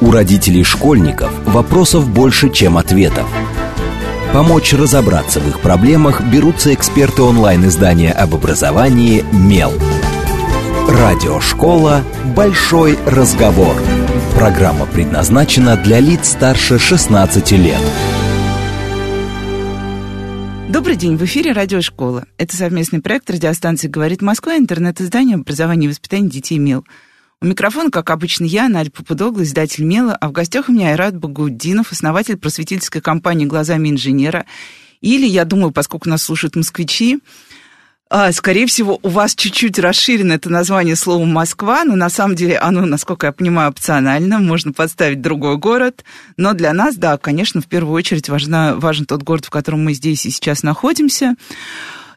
У родителей школьников вопросов больше, чем ответов. Помочь разобраться в их проблемах берутся эксперты онлайн-издания об образовании «Мел». Радиошкола «Большой разговор». Программа предназначена для лиц старше 16 лет. Добрый день, в эфире Радиошкола. Это совместный проект радиостанции «Говорит Москва» интернет-издание образования и воспитания детей МЕЛ. У микрофона, как обычно, я, Надя Попудогла, издатель МЕЛа, а в гостях у меня Айрат Багуддинов, основатель просветительской компании «Глазами инженера». Или, я думаю, поскольку нас слушают москвичи, а, скорее всего, у вас чуть-чуть расширено это название словом «Москва», но на самом деле оно, насколько я понимаю, опционально, можно подставить другой город. Но для нас, да, конечно, в первую очередь важна, важен тот город, в котором мы здесь и сейчас находимся.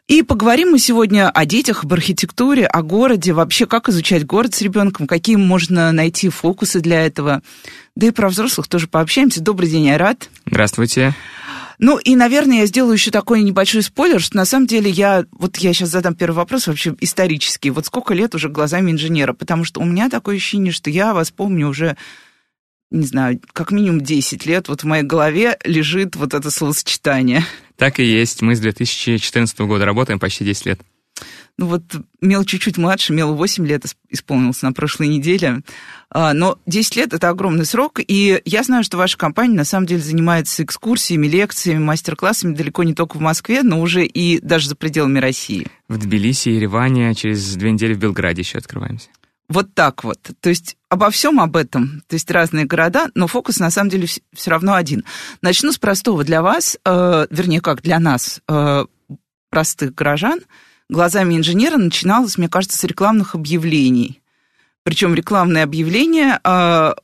И поговорим мы сегодня о детях, об архитектуре, о городе, вообще как изучать город с ребенком, какие можно найти фокусы для этого. Да и про взрослых тоже пообщаемся. Добрый день, Айрат. Здравствуйте. Ну и, наверное, я сделаю еще такой небольшой спойлер, что на самом деле я, вот я сейчас задам первый вопрос вообще исторический. Вот сколько лет уже глазами инженера? Потому что у меня такое ощущение, что я вас помню уже, не знаю, как минимум 10 лет. Вот в моей голове лежит вот это словосочетание. Так и есть. Мы с 2014 года работаем почти 10 лет. Ну вот Мел чуть-чуть младше, Мел 8 лет исполнился на прошлой неделе. А, но 10 лет – это огромный срок, и я знаю, что ваша компания на самом деле занимается экскурсиями, лекциями, мастер-классами далеко не только в Москве, но уже и даже за пределами России. В Тбилиси, Ереване, через две недели в Белграде еще открываемся. Вот так вот. То есть обо всем об этом. То есть разные города, но фокус на самом деле все равно один. Начну с простого. Для вас, э, вернее, как для нас, э, простых горожан – глазами инженера начиналось, мне кажется, с рекламных объявлений. Причем рекламные объявления э,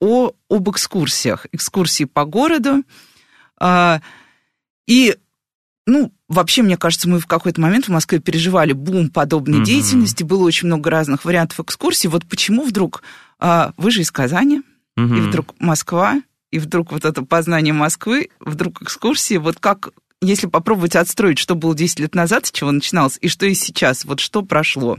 о, об экскурсиях, экскурсии по городу. Э, и, ну, вообще, мне кажется, мы в какой-то момент в Москве переживали бум подобной mm-hmm. деятельности, было очень много разных вариантов экскурсий. Вот почему вдруг, э, вы же из Казани, mm-hmm. и вдруг Москва, и вдруг вот это познание Москвы, вдруг экскурсии, вот как, если попробовать отстроить, что было 10 лет назад, с чего начиналось, и что и сейчас, вот что прошло?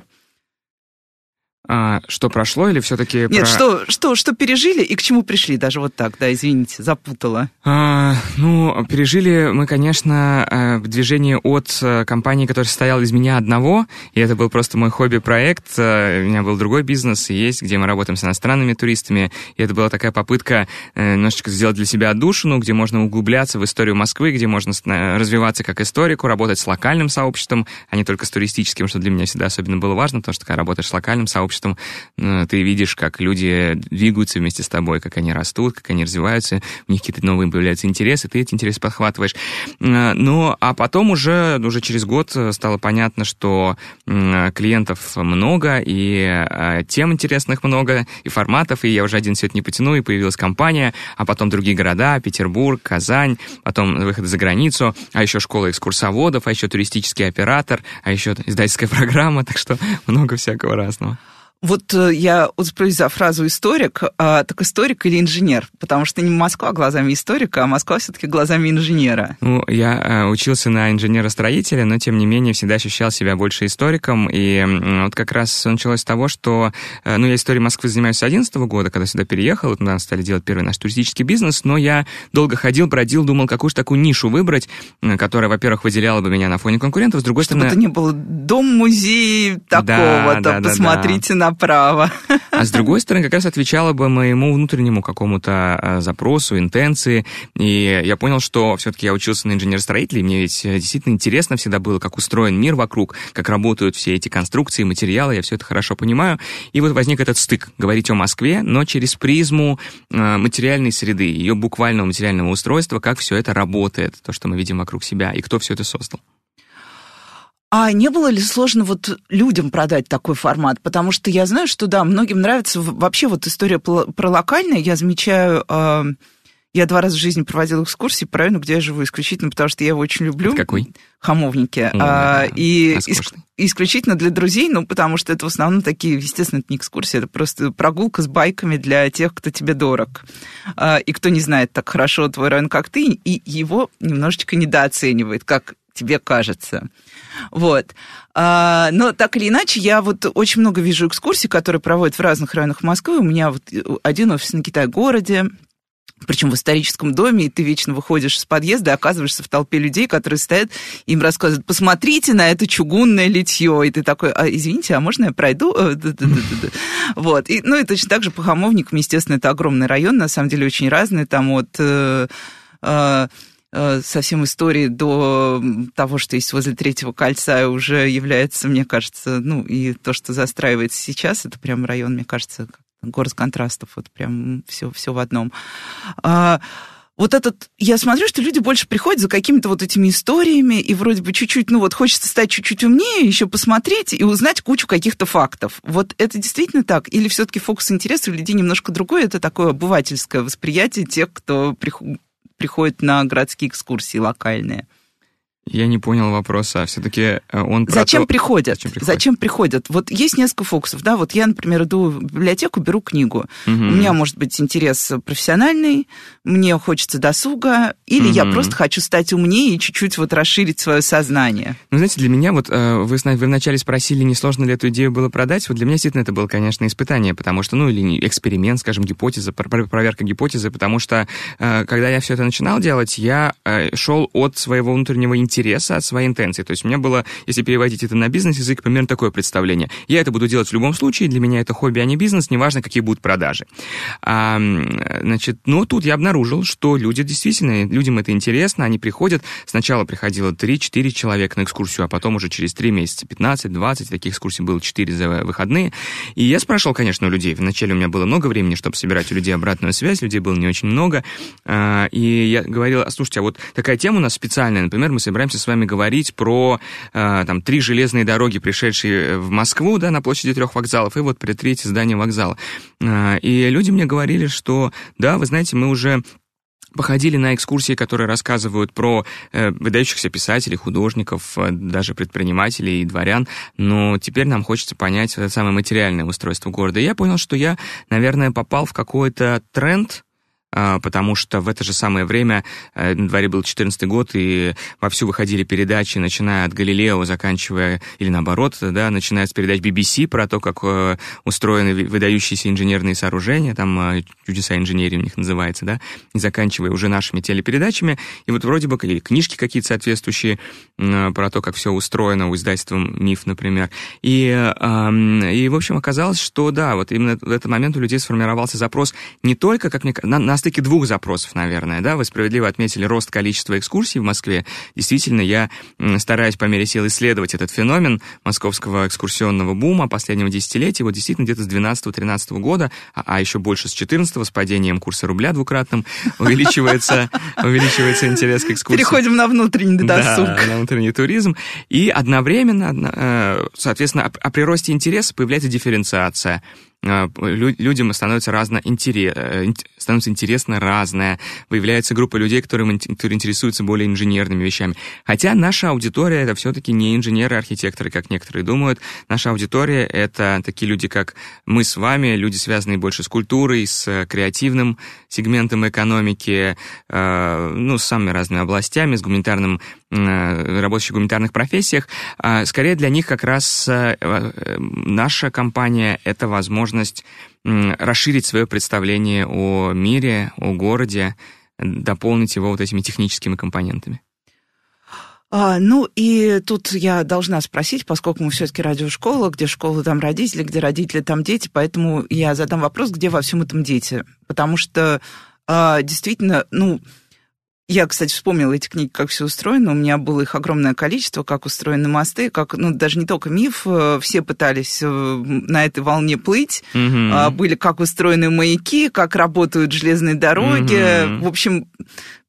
А, что прошло или все-таки... Нет, про... что, что, что пережили и к чему пришли, даже вот так, да, извините, запутала. А, ну, пережили мы, конечно, э, движение от э, компании, которая состояла из меня одного, и это был просто мой хобби-проект. Э, у меня был другой бизнес, есть, где мы работаем с иностранными туристами, и это была такая попытка немножечко сделать для себя отдушину, где можно углубляться в историю Москвы, где можно развиваться как историку, работать с локальным сообществом, а не только с туристическим, что для меня всегда особенно было важно, потому что когда работаешь с локальным сообществом, сообществом, э, ты видишь, как люди двигаются вместе с тобой, как они растут, как они развиваются, у них какие-то новые появляются интересы, ты эти интересы подхватываешь. Э, ну, а потом уже, уже через год стало понятно, что клиентов много, и э, тем интересных много, и форматов, и я уже один это не потяну, и появилась компания, а потом другие города, Петербург, Казань, потом выход за границу, а еще школа экскурсоводов, а еще туристический оператор, а еще издательская программа, так что много всякого разного. Вот э, я уцеплюсь за фразу историк, а, так историк или инженер? Потому что не Москва глазами историка, а Москва все-таки глазами инженера. Ну, я э, учился на инженера-строителя, но тем не менее всегда ощущал себя больше историком. И вот как раз началось с того, что, э, ну, я историей Москвы занимаюсь с 2011 года, когда сюда переехал, вот мы стали делать первый наш туристический бизнес, но я долго ходил, бродил, думал, какую же такую нишу выбрать, которая, во-первых, выделяла бы меня на фоне конкурентов, с другой Чтобы стороны... это не было дом-музей такого-то, да, да, посмотрите да. на направо. А с другой стороны, как раз отвечала бы моему внутреннему какому-то а, запросу, интенции. И я понял, что все-таки я учился на инженер-строителя, и мне ведь э, действительно интересно всегда было, как устроен мир вокруг, как работают все эти конструкции, материалы, я все это хорошо понимаю. И вот возник этот стык, говорить о Москве, но через призму а, материальной среды, ее буквального материального устройства, как все это работает, то, что мы видим вокруг себя, и кто все это создал. А не было ли сложно вот людям продать такой формат? Потому что я знаю, что да, многим нравится вообще вот история про локальное. Я замечаю, э, я два раза в жизни проводила экскурсии по району, где я живу, исключительно потому, что я его очень люблю. Это какой? Хамовники. О, а, и иск, исключительно для друзей, ну, потому что это в основном такие, естественно, это не экскурсия, это просто прогулка с байками для тех, кто тебе дорог. А, и кто не знает так хорошо твой район, как ты, и его немножечко недооценивает, как тебе кажется. Вот. А, но так или иначе, я вот очень много вижу экскурсий, которые проводят в разных районах Москвы. У меня вот один офис на Китай-городе, причем в историческом доме, и ты вечно выходишь из подъезда и оказываешься в толпе людей, которые стоят, им рассказывают, посмотрите на это чугунное литье, и ты такой, а, извините, а можно я пройду? Э, вот, и, ну и точно так же Хамовникам, естественно, это огромный район, на самом деле очень разный, там от э, э, совсем истории до того, что есть возле третьего кольца, уже является, мне кажется, ну, и то, что застраивается сейчас, это прям район, мне кажется, город контрастов, вот прям все, все в одном. А, вот этот, я смотрю, что люди больше приходят за какими-то вот этими историями, и вроде бы чуть-чуть, ну вот хочется стать чуть-чуть умнее, еще посмотреть и узнать кучу каких-то фактов. Вот это действительно так? Или все-таки фокус интереса у людей немножко другой? Это такое обывательское восприятие тех, кто приходит на городские экскурсии локальные? Я не понял вопроса. Все-таки э, он Зачем, то... приходят? Зачем приходят? Зачем приходят? Вот есть несколько фокусов, да. Вот я, например, иду в библиотеку, беру книгу. Угу. У меня может быть интерес профессиональный, мне хочется досуга, или угу. я просто хочу стать умнее и чуть-чуть вот расширить свое сознание. Ну, знаете, для меня вот э, вы, вы вначале спросили, не сложно ли эту идею было продать. Вот для меня действительно это было, конечно, испытание, потому что, ну, или эксперимент, скажем, гипотеза, проверка гипотезы, потому что э, когда я все это начинал делать, я шел от своего внутреннего интереса интереса, от своей интенции. То есть у меня было, если переводить это на бизнес-язык, примерно такое представление. Я это буду делать в любом случае, для меня это хобби, а не бизнес, неважно, какие будут продажи. А, значит, но тут я обнаружил, что люди действительно, людям это интересно, они приходят, сначала приходило 3-4 человека на экскурсию, а потом уже через 3 месяца 15-20, таких экскурсий было 4 за выходные. И я спрашивал, конечно, у людей, вначале у меня было много времени, чтобы собирать у людей обратную связь, людей было не очень много, а, и я говорил, слушайте, а вот такая тема у нас специальная, например, мы собираем собираемся с вами говорить про э, там, три железные дороги, пришедшие в Москву, да, на площади трех вокзалов, и вот при третье здание вокзала. Э, и люди мне говорили, что, да, вы знаете, мы уже походили на экскурсии, которые рассказывают про э, выдающихся писателей, художников, э, даже предпринимателей и дворян, но теперь нам хочется понять это самое материальное устройство города. И я понял, что я, наверное, попал в какой-то тренд, потому что в это же самое время, э, на дворе был 14 год, и вовсю выходили передачи, начиная от Галилео, заканчивая, или наоборот, да, начиная с передач BBC про то, как э, устроены выдающиеся инженерные сооружения, там э, чудеса инженерии у них называется, да, и заканчивая уже нашими телепередачами, и вот вроде бы или книжки какие-то соответствующие про то, как все устроено у издательства «Миф», например. И, и, в общем, оказалось, что, да, вот именно в этот момент у людей сформировался запрос не только, как мне на стыке двух запросов, наверное, да, вы справедливо отметили рост количества экскурсий в Москве. Действительно, я стараюсь по мере сил исследовать этот феномен московского экскурсионного бума последнего десятилетия. Вот действительно где-то с 12-13 года, а, а еще больше с 14 с падением курса рубля двукратным увеличивается, увеличивается интерес к экскурсии. Переходим на внутренний досуг. Да, на внутренний туризм. И одновременно, э, соответственно, о приросте интереса появляется дифференциация. А, людям становится, разно интерес, э, становится интересно разное, выявляется группа людей, которые, которые интересуются более инженерными вещами. Хотя наша аудитория — это все-таки не инженеры-архитекторы, как некоторые думают. Наша аудитория — это такие люди, как мы с вами, люди, связанные больше с культурой, с креативным сегментом экономики, э, ну, с самыми разными областями, с гуманитарным Э, работающих в гуманитарных профессиях, а скорее для них как раз э, э, наша компания — это возможность расширить свое представление о мире, о городе, дополнить его вот этими техническими компонентами. А, ну и тут я должна спросить, поскольку мы все-таки радиошкола, где школа, там родители, где родители, там дети, поэтому я задам вопрос, где во всем этом дети. Потому что а, действительно, ну, я, кстати, вспомнила эти книги, как все устроено. У меня было их огромное количество, как устроены мосты, как, ну, даже не только миф, э, все пытались э, на этой волне плыть. Mm-hmm. Были как устроены маяки, как работают железные дороги. Mm-hmm. В общем,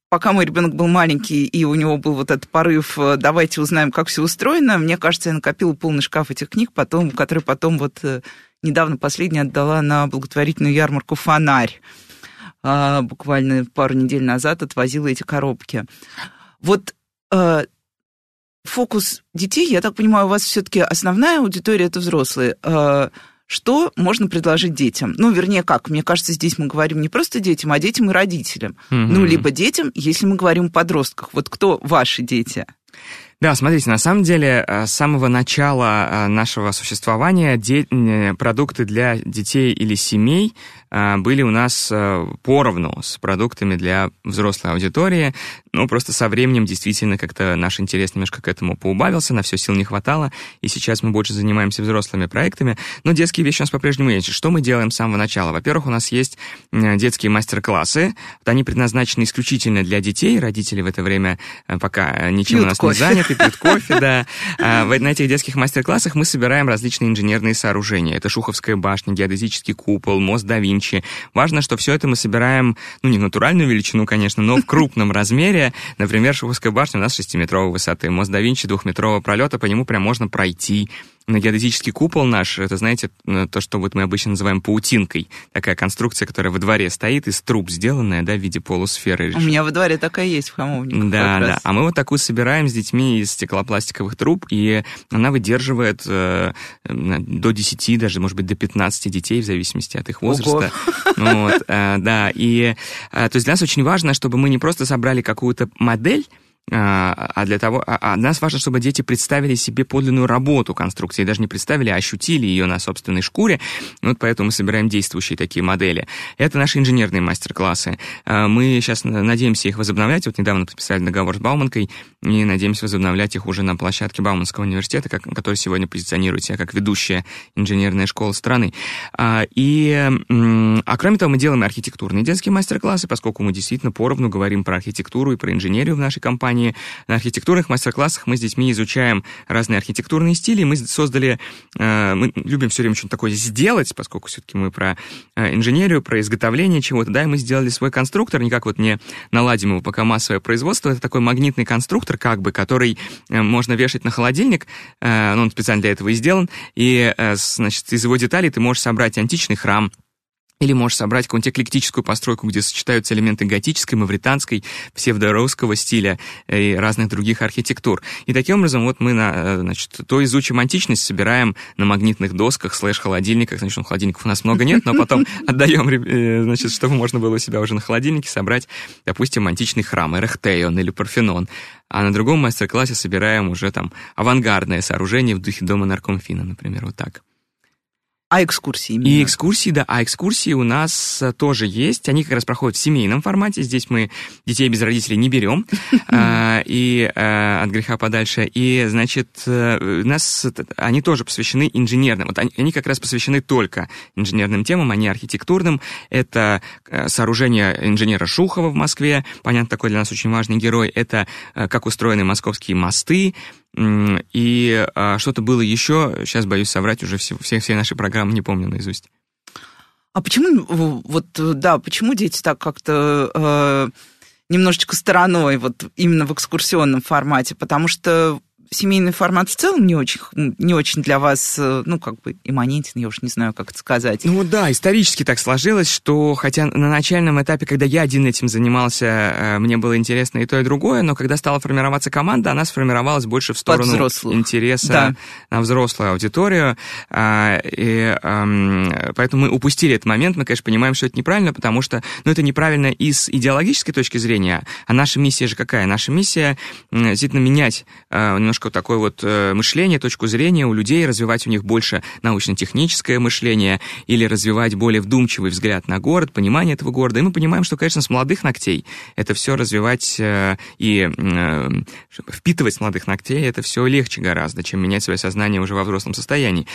пока мой ребенок был маленький, и у него был вот этот порыв, э, давайте узнаем, как все устроено, мне кажется, я накопила полный шкаф этих книг, потом, которые потом вот недавно последняя отдала на благотворительную ярмарку «Фонарь» буквально пару недель назад отвозила эти коробки. Вот а, фокус детей, я так понимаю, у вас все-таки основная аудитория это взрослые. А, что можно предложить детям? Ну, вернее, как? Мне кажется, здесь мы говорим не просто детям, а детям и родителям. Mm-hmm. Ну, либо детям, если мы говорим о подростках. Вот кто ваши дети? Да, смотрите, на самом деле э, с самого начала э, нашего существования де- продукты для детей или семей э, были у нас поровну с продуктами для взрослой аудитории. Ну, просто со временем действительно как-то наш интерес немножко к этому поубавился, на все сил не хватало, и сейчас мы больше занимаемся взрослыми проектами. Но детские вещи у нас по-прежнему есть. Что мы делаем с самого начала? Во-первых, у нас есть детские мастер-классы. Вот они предназначены исключительно для детей. Родители в это время пока ничем Пьют у нас кофе. не заняты пьют кофе, да. А, на этих детских мастер-классах мы собираем различные инженерные сооружения. Это Шуховская башня, геодезический купол, мост да Винчи. Важно, что все это мы собираем, ну, не в натуральную величину, конечно, но в крупном размере. Например, Шуховская башня у нас 6-метровой высоты, мост да Винчи двухметрового пролета, по нему прям можно пройти геодезический купол наш, это, знаете, то, что вот мы обычно называем паутинкой. Такая конструкция, которая во дворе стоит, из труб сделанная, да, в виде полусферы. У меня во дворе такая есть в Хамовнике. Да, да. А мы вот такую собираем с детьми из стеклопластиковых труб, и она выдерживает э, до 10, даже, может быть, до 15 детей, в зависимости от их возраста. Вот, э, да, и э, то есть для нас очень важно, чтобы мы не просто собрали какую-то модель, а, а для того, а, а нас важно, чтобы дети представили себе подлинную работу конструкции, даже не представили, а ощутили ее на собственной шкуре. Вот поэтому мы собираем действующие такие модели. Это наши инженерные мастер-классы. А, мы сейчас надеемся их возобновлять. Вот недавно подписали договор с Бауманкой и надеемся возобновлять их уже на площадке Бауманского университета, как, который сегодня позиционирует себя как ведущая инженерная школа страны. И, а кроме того, мы делаем архитектурные детские мастер-классы, поскольку мы действительно поровну говорим про архитектуру и про инженерию в нашей компании компании. На архитектурных мастер-классах мы с детьми изучаем разные архитектурные стили. Мы создали, э, мы любим все время что-то такое сделать, поскольку все-таки мы про э, инженерию, про изготовление чего-то, да, и мы сделали свой конструктор, никак вот не наладим его пока массовое производство. Это такой магнитный конструктор, как бы, который э, можно вешать на холодильник, он специально для этого и сделан, и, значит, из его деталей ты можешь собрать античный храм, или можешь собрать какую-нибудь эклектическую постройку, где сочетаются элементы готической, мавританской, псевдорусского стиля и разных других архитектур. И таким образом вот мы на, э, значит, то изучим античность, собираем на магнитных досках, слэш-холодильниках. Значит, ну, холодильников у нас много нет, но потом отдаем, э, значит, чтобы можно было у себя уже на холодильнике собрать, допустим, античный храм, Эрехтеон или Парфенон. А на другом мастер-классе собираем уже там авангардное сооружение в духе дома наркомфина, например, вот так. А экскурсии именно? И экскурсии, да. А экскурсии у нас э, тоже есть. Они как раз проходят в семейном формате. Здесь мы детей без родителей не берем. А, и э, от греха подальше. И, значит, э, у нас они тоже посвящены инженерным. Вот они как раз посвящены только инженерным темам, а не архитектурным. Это сооружение инженера Шухова в Москве. Понятно, такой для нас очень важный герой. Это как устроены московские мосты, и а, что-то было еще, сейчас боюсь соврать, уже все, все, все наши программы не помню наизусть. А почему, вот, да, почему дети так как-то э, немножечко стороной, вот именно в экскурсионном формате? Потому что семейный формат в целом не очень, не очень для вас, э, ну, как бы имманентен, я уж не знаю, как это сказать. Ну да, исторически так сложилось, что хотя на начальном этапе, когда я один этим занимался, э, мне было интересно и то, и другое, но когда стала формироваться команда, она сформировалась больше в сторону интереса да. на взрослую аудиторию. А, и поэтому мы упустили этот момент, мы, конечно, понимаем, что это неправильно, потому что, ну, это неправильно и с идеологической точки зрения, а наша миссия же какая? Наша миссия действительно менять э, немножко немножко такое вот э, мышление, точку зрения у людей, развивать у них больше научно-техническое мышление или развивать более вдумчивый взгляд на город, понимание этого города. И мы понимаем, что, конечно, с молодых ногтей это все развивать э, и э, впитывать с молодых ногтей это все легче гораздо, чем менять свое сознание уже во взрослом состоянии.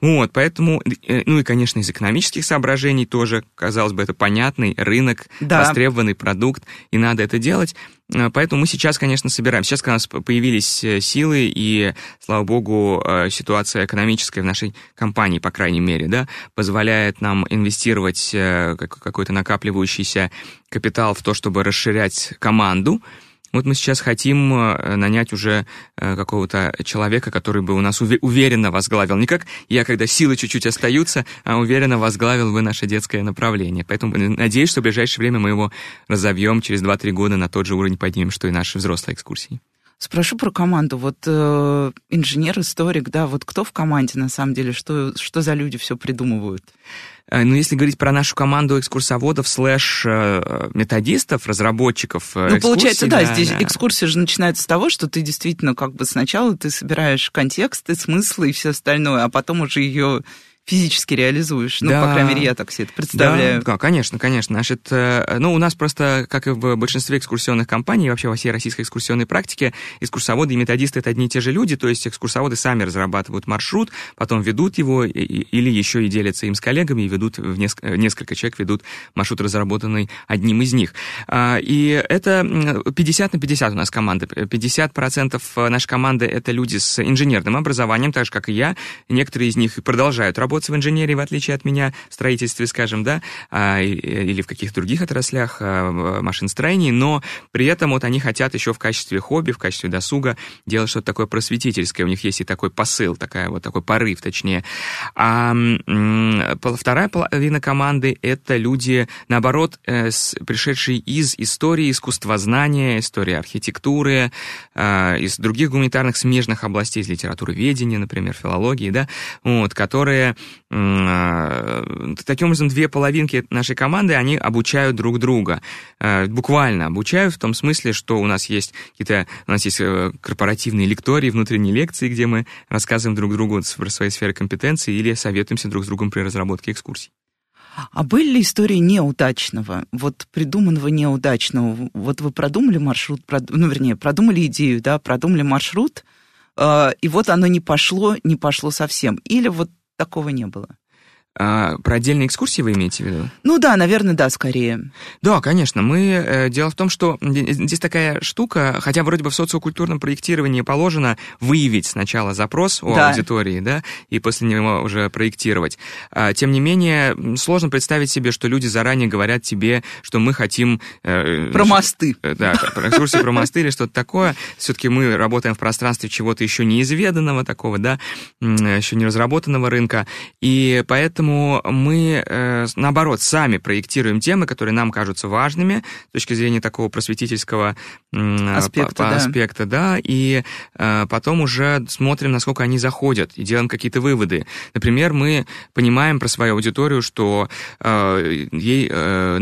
Вот, поэтому, ну и, конечно, из экономических соображений тоже, казалось бы, это понятный рынок, да. востребованный продукт, и надо это делать. Э, поэтому мы сейчас, конечно, собираем. Сейчас, когда у нас появились э, силы, и, слава богу, э, ситуация экономическая в нашей компании, по крайней мере, да, позволяет нам инвестировать какой-то накапливающийся капитал в то, чтобы расширять команду, вот мы сейчас хотим э, нанять уже э, какого-то человека, который бы у нас уверенно возглавил. Не как я, когда силы чуть-чуть остаются, а уверенно возглавил бы наше детское направление. Поэтому надеюсь, что в ближайшее время мы его разовьем через 2-3 года на тот же уровень поднимем, что и наши взрослые экскурсии. Спрошу про команду. Вот э, инженер, историк, да, вот кто в команде на самом деле, что, что за люди все придумывают? Э, ну, если говорить про нашу команду экскурсоводов слэш э, методистов, разработчиков Ну, получается, да, да здесь да. экскурсия же начинается с того, что ты действительно как бы сначала ты собираешь контексты, смыслы и все остальное, а потом уже ее физически реализуешь. Ну, да. по крайней мере, я так себе это представляю. Да, конечно, конечно. Значит, э, ну, у нас просто, как и в большинстве экскурсионных компаний, вообще во всей российской экскурсионной практике, экскурсоводы и методисты — это одни и те же люди, то есть экскурсоводы сами разрабатывают маршрут, потом ведут его, или еще и делятся им с коллегами, и ведут, в несколько, несколько человек ведут маршрут, разработанный одним из них. А, и это 50 на 50 у нас команда. 50% нашей команды — это люди с инженерным образованием, так же, как и я. Некоторые из них продолжают работать работать в инженерии, в отличие от меня, в строительстве, скажем, да, а, или в каких-то других отраслях а, машиностроений, но при этом вот они хотят еще в качестве хобби, в качестве досуга делать что-то такое просветительское. У них есть и такой посыл, такая вот такой порыв, точнее. А вторая половина команды — это люди, наоборот, э, пришедшие из истории искусствознания, истории архитектуры, а, из других гуманитарных смежных областей, из литературы ведения, например, филологии, да, вот, которые таким образом, две половинки нашей команды, они обучают друг друга. Э, буквально обучают в том смысле, что у нас есть какие-то, у нас есть э, корпоративные лектории, внутренние лекции, где мы рассказываем друг другу про свои сферы компетенции или советуемся друг с другом при разработке экскурсий. А были ли истории неудачного, вот придуманного неудачного? Вот вы продумали маршрут, ну, вернее, продумали идею, да, продумали маршрут, и вот оно не пошло, не пошло совсем. Или вот такого не было. А, про отдельные экскурсии вы имеете в виду? Ну да, наверное, да, скорее. Да, конечно. Мы, э, дело в том, что здесь такая штука, хотя вроде бы в социокультурном проектировании положено выявить сначала запрос у да. аудитории, да, и после него уже проектировать. А, тем не менее, сложно представить себе, что люди заранее говорят тебе, что мы хотим... Э, про мосты. Э, да, про экскурсии про мосты или что-то такое. Все-таки мы работаем в пространстве чего-то еще неизведанного такого, да, еще не разработанного рынка, и поэтому Поэтому мы, э, наоборот, сами проектируем темы, которые нам кажутся важными с точки зрения такого просветительского аспекта, по, по да. аспекта, да, и э, потом уже смотрим, насколько они заходят, и делаем какие-то выводы. Например, мы понимаем про свою аудиторию, что э, ей,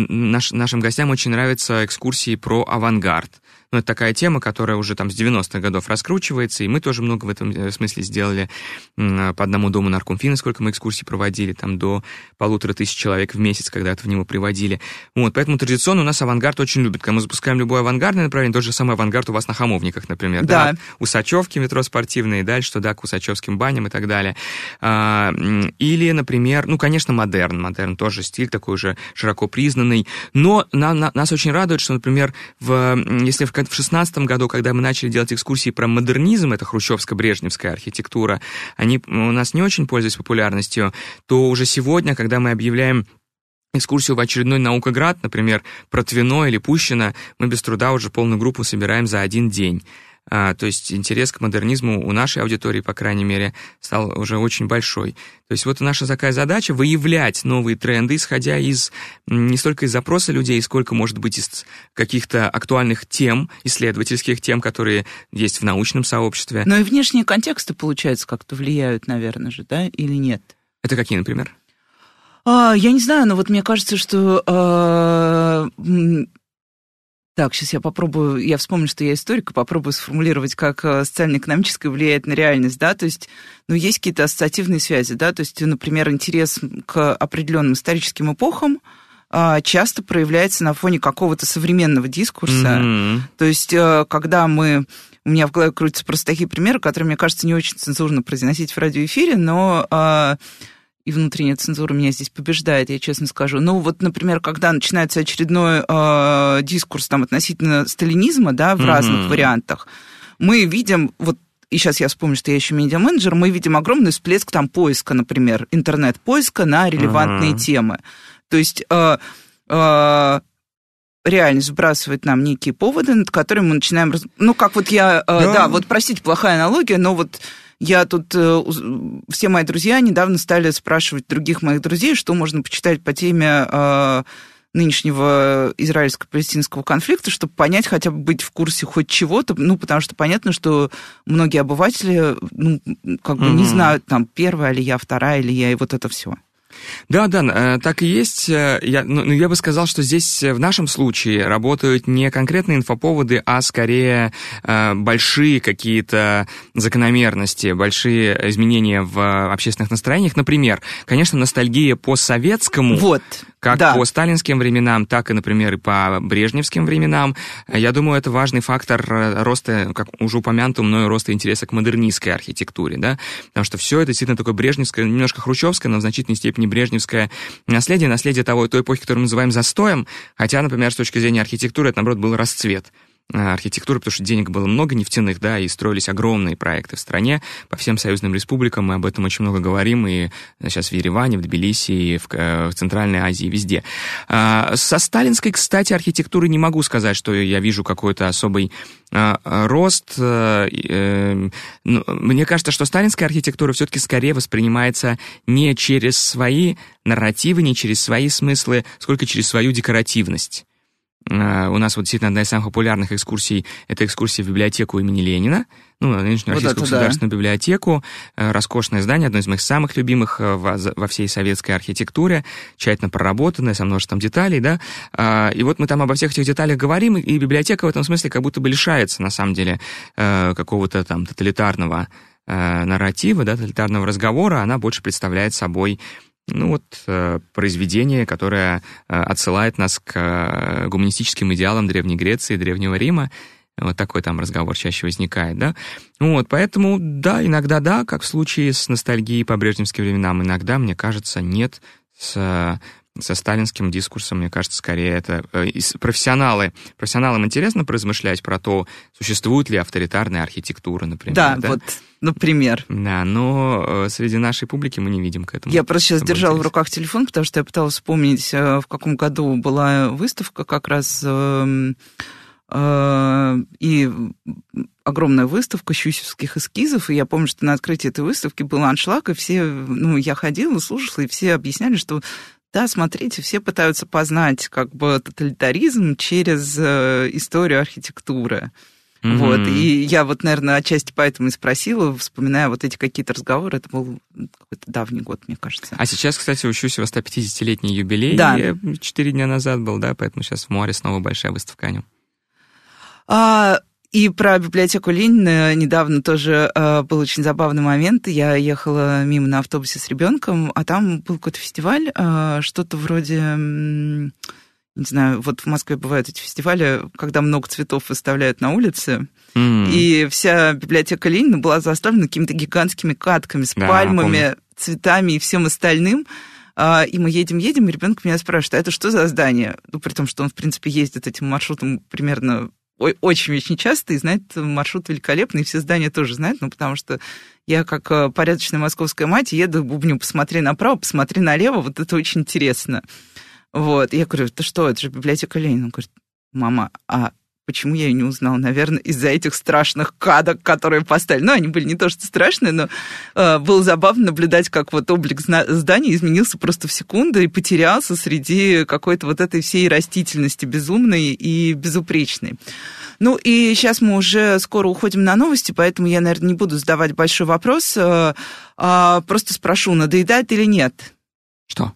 наш, нашим гостям очень нравятся экскурсии про авангард. Ну, это такая тема, которая уже там с 90-х годов раскручивается, и мы тоже много в этом э, смысле сделали по одному дому наркомфина, сколько мы экскурсий проводили, там до полутора тысяч человек в месяц когда-то в него приводили. Вот, поэтому традиционно у нас авангард очень любит. Когда мы запускаем любое авангардное направление, тот же самый авангард у вас на Хамовниках, например, да, да Усачевки, метро спортивные, и дальше туда, к Усачевским баням и так далее. А, или, например, ну, конечно, модерн. Модерн тоже стиль такой уже широко признанный. Но на, на, нас очень радует, что, например, в, если в в 16 году, когда мы начали делать экскурсии про модернизм, это хрущевско-брежневская архитектура, они у нас не очень пользуются популярностью, то уже сегодня, когда мы объявляем экскурсию в очередной наукоград, например, про Твино или Пущино, мы без труда уже полную группу собираем за один день. А, то есть интерес к модернизму у нашей аудитории, по крайней мере, стал уже очень большой. То есть вот наша такая задача — выявлять новые тренды, исходя из не столько из запроса людей, сколько, может быть, из каких-то актуальных тем, исследовательских тем, которые есть в научном сообществе. Но и внешние контексты, получается, как-то влияют, наверное же, да, или нет? Это какие, например? А, я не знаю, но вот мне кажется, что а, так, сейчас я попробую, я вспомню, что я историк, и попробую сформулировать, как э, социально-экономическое влияет на реальность, да, то есть, ну, есть какие-то ассоциативные связи, да, то есть, например, интерес к определенным историческим эпохам, а, часто проявляется на фоне какого-то современного дискурса. Mm-hmm. То есть, э, когда мы... У меня в голове крутятся просто такие примеры, которые, мне кажется, не очень цензурно произносить в радиоэфире, но а, и внутренняя цензура меня здесь побеждает, я честно скажу. Ну, вот, например, когда начинается очередной э, дискурс там относительно сталинизма, да, в mm-hmm. разных вариантах, мы видим, вот и сейчас я вспомню, что я еще медиа-менеджер, мы видим огромный всплеск там поиска, например, интернет-поиска на релевантные uh-huh. темы. То есть э, э, реальность сбрасывает нам некие поводы, над которыми мы начинаем... Раз... Ну, как вот я... Да. да, вот, простите, плохая аналогия, но вот я тут, э, все мои друзья недавно стали спрашивать других моих друзей, что можно почитать по теме э, нынешнего израильско-палестинского конфликта, чтобы понять, хотя бы быть в курсе хоть чего-то, ну, потому что понятно, что многие обыватели, ну, как бы mm-hmm. не знают, там, первая ли я, вторая ли я, и вот это все. Да, да, э, так и есть. Э, я, ну, ну, я бы сказал, что здесь э, в нашем случае работают не конкретные инфоповоды, а скорее большие какие-то закономерности, большие изменения в общественных настроениях. Например, конечно, ностальгия по советскому. Вот. Как да. по сталинским временам, так и, например, и по брежневским временам. Я думаю, это важный фактор роста, как уже упомянуто мною, роста интереса к модернистской архитектуре, да, потому что все это действительно такое брежневское, немножко хрущевское, но в значительной степени брежневское наследие, наследие того, той эпохи, которую мы называем застоем, хотя, например, с точки зрения архитектуры, это, наоборот, был расцвет. Э, архитектуры, потому что денег было много нефтяных, да, и строились огромные проекты в стране по всем союзным республикам, мы об этом очень много говорим, и сейчас в Ереване, в Тбилиси, и в, э, в Центральной Азии, везде. А, со сталинской, кстати, архитектуры не могу сказать, что я вижу какой-то особый рост. Э, ну, мне кажется, что сталинская архитектура все-таки скорее воспринимается не через свои нарративы, не через свои смыслы, сколько через свою декоративность. Э, у нас вот действительно одна из самых популярных экскурсий — это экскурсия в библиотеку имени Ленина, ну, нынешнюю вот Российскую государственную да. библиотеку. Э, роскошное здание, одно из моих самых любимых э, во всей советской архитектуре, тщательно проработанное, со множеством деталей, да. И вот мы там обо всех этих деталях говорим, и библиотека в этом смысле как будто бы лишается, на самом деле, какого-то там тоталитарного нарратива, да, тоталитарного разговора, она больше представляет собой ну вот э, произведение, которое э, отсылает нас к э, гуманистическим идеалам Древней Греции, Древнего Рима. Вот такой там разговор чаще возникает, да. Вот, поэтому, да, иногда да, как в случае с ностальгией по брежневским временам, иногда, мне кажется, нет, с со сталинским дискурсом, мне кажется, скорее это э, профессионалы. Профессионалам интересно поразмышлять про то, существует ли авторитарная архитектура, например. Да, да? вот, например. Да, но э, среди нашей публики мы не видим к этому. Я просто сейчас держала в руках телефон, потому что я пыталась вспомнить, э, в каком году была выставка как раз эм, и огромная выставка щусевских эскизов, и я помню, что на открытии этой выставки был аншлаг, и все, ну, я ходила, слушала, и все объясняли, что да, смотрите, все пытаются познать как бы тоталитаризм через э, историю архитектуры. Mm-hmm. Вот, и я вот, наверное, отчасти поэтому и спросила, вспоминая вот эти какие-то разговоры, это был какой-то давний год, мне кажется. А сейчас, кстати, у Щусева 150-летний юбилей, да. четыре дня назад был, да, поэтому сейчас в море снова большая выставка о нем. А, и про библиотеку Ленина недавно тоже э, был очень забавный момент. Я ехала мимо на автобусе с ребенком, а там был какой-то фестиваль, э, что-то вроде не знаю, вот в Москве бывают эти фестивали, когда много цветов выставляют на улице, mm. и вся библиотека Ленина была заставлена какими-то гигантскими катками с да, пальмами, помню. цветами и всем остальным. А, и мы едем-едем, и ребенок меня спрашивает, а это что за здание? Ну, при том, что он, в принципе, ездит этим маршрутом примерно очень-очень часто и знает маршрут великолепный, и все здания тоже знают, ну, потому что я, как э, порядочная московская мать, еду, бубню, посмотри направо, посмотри налево, вот это очень интересно. Вот, я говорю, это что, это же библиотека Ленина. Он говорит, мама, а Почему я ее не узнал? Наверное, из-за этих страшных кадок, которые поставили. Ну, они были не то что страшные, но э, было забавно наблюдать, как вот облик здания изменился просто в секунду и потерялся среди какой-то вот этой всей растительности безумной и безупречной. Ну и сейчас мы уже скоро уходим на новости, поэтому я, наверное, не буду задавать большой вопрос. Э, а просто спрошу, надоедает или нет? Что?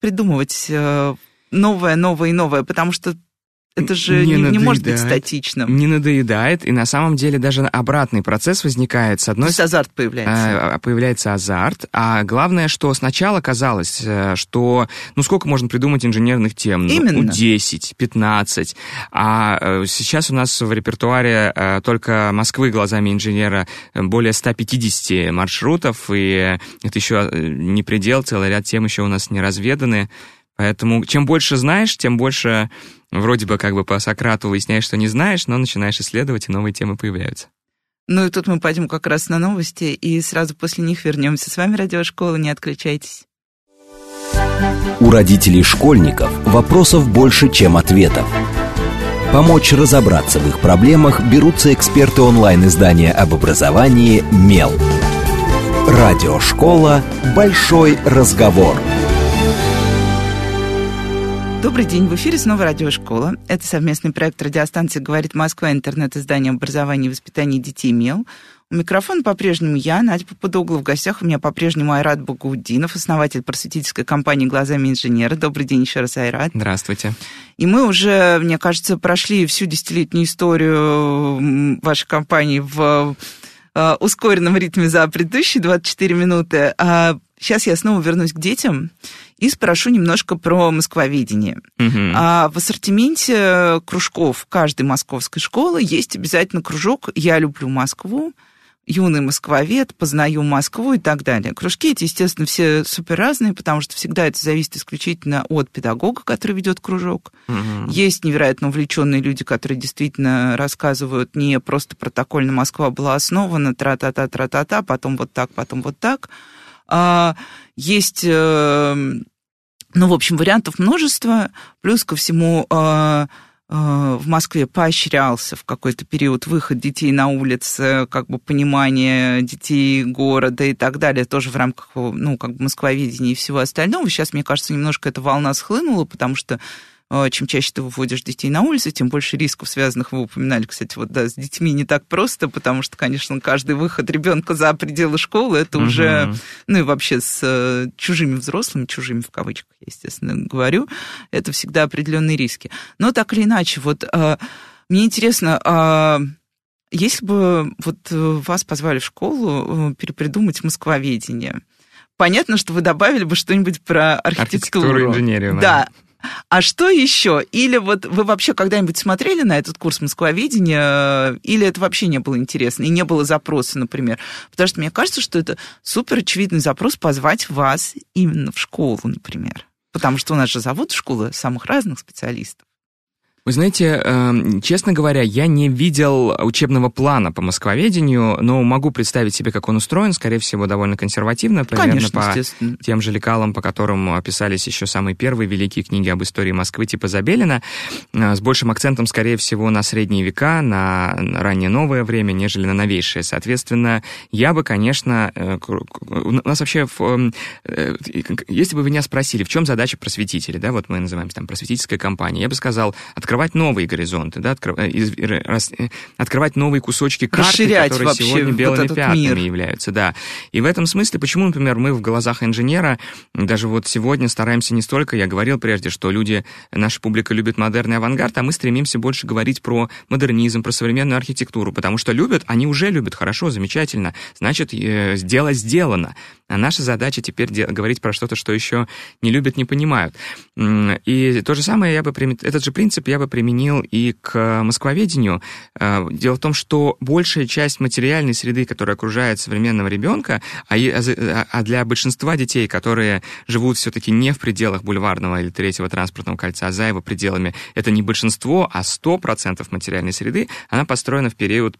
Придумывать э, новое, новое и новое, потому что это же не, не, не может быть статичным. Не надоедает, и на самом деле даже обратный процесс возникает. С одной То есть азарт появляется. А, появляется азарт, а главное, что сначала казалось, э, что ну сколько можно придумать инженерных тем? Ну, Именно. Ну, 10, 15. А э, сейчас у нас в репертуаре э, только Москвы глазами инженера более 150 маршрутов, и это еще не предел, целый ряд тем еще у нас не разведаны. Поэтому чем больше знаешь, тем больше вроде бы как бы по Сократу выясняешь, что не знаешь, но начинаешь исследовать, и новые темы появляются. Ну и тут мы пойдем как раз на новости, и сразу после них вернемся. С вами Радиошкола, не отключайтесь. У родителей школьников вопросов больше, чем ответов. Помочь разобраться в их проблемах берутся эксперты онлайн-издания об образовании «Мел». Радиошкола «Большой разговор». Добрый день, в эфире снова радиошкола. Это совместный проект радиостанции «Говорит Москва», интернет-издание образования и воспитания детей МЕЛ. У микрофона по-прежнему я, Надя Попудогла. В гостях у меня по-прежнему Айрат Багаудинов, основатель просветительской компании «Глазами инженера». Добрый день еще раз, Айрат. Здравствуйте. И мы уже, мне кажется, прошли всю десятилетнюю историю вашей компании в э, ускоренном ритме за предыдущие 24 минуты. Сейчас я снова вернусь к детям и спрошу немножко про москвоведение. Угу. А в ассортименте кружков каждой московской школы есть обязательно кружок «Я люблю Москву», юный москвовед, познаю Москву и так далее. Кружки эти, естественно, все супер разные, потому что всегда это зависит исключительно от педагога, который ведет кружок. Угу. Есть невероятно увлеченные люди, которые действительно рассказывают не просто протокольно Москва была основана, тра-та-та, тра-та-та, потом вот так, потом вот так. А, есть, э, ну, в общем, вариантов множество. Плюс ко всему а, а, в Москве поощрялся в какой-то период выход детей на улицы, как бы понимание детей города и так далее, тоже в рамках, ну, как бы москвоведения и всего остального. Сейчас, мне кажется, немножко эта волна схлынула, потому что чем чаще ты выводишь детей на улицу, тем больше рисков, связанных, вы упоминали, кстати, вот да, с детьми не так просто, потому что, конечно, каждый выход ребенка за пределы школы, это угу. уже, ну и вообще с э, чужими взрослыми, чужими в кавычках, естественно, говорю, это всегда определенные риски. Но так или иначе, вот а, мне интересно, а, если бы вот э, вас позвали в школу э, перепридумать москвоведение, понятно, что вы добавили бы что-нибудь про архитектуру. Архитектуру, инженерию. Да, а что еще? Или вот вы вообще когда-нибудь смотрели на этот курс москвоведения, или это вообще не было интересно, и не было запроса, например? Потому что мне кажется, что это супер очевидный запрос позвать вас именно в школу, например. Потому что у нас же зовут школы самых разных специалистов. Вы знаете, эм, честно говоря, я не видел учебного плана по москвоведению, но могу представить себе, как он устроен, скорее всего, довольно консервативно, примерно Конечно, по тем же лекалам, по которым описались еще самые первые великие книги об истории Москвы типа Забелина, э, с большим акцентом, скорее всего, на средние века, на раннее новое время, нежели на новейшее. Соответственно, я бы, конечно, э, у нас вообще, эм, э, если бы вы меня спросили, в чем задача просветителей, да, вот мы называемся там просветительская компания, я бы сказал, открывать открывать новые горизонты, да, открыв, э, из, рас, э, открывать новые кусочки карты, Расширять которые сегодня белыми вот пятнами мир. являются, да. И в этом смысле, почему, например, мы в глазах инженера даже вот сегодня стараемся не столько, я говорил прежде, что люди, наша публика любит модерный авангард, а мы стремимся больше говорить про модернизм, про современную архитектуру, потому что любят, они уже любят, хорошо, замечательно, значит, э, дело сделано. А наша задача теперь говорить про что-то, что еще не любят, не понимают. И то же самое я бы, этот же принцип я бы применил и к москвоведению. Э, дело в том, что большая часть материальной среды, которая окружает современного ребенка, а, а, а для большинства детей, которые живут все-таки не в пределах бульварного или третьего транспортного кольца, а за его пределами, это не большинство, а 100% материальной среды, она построена в период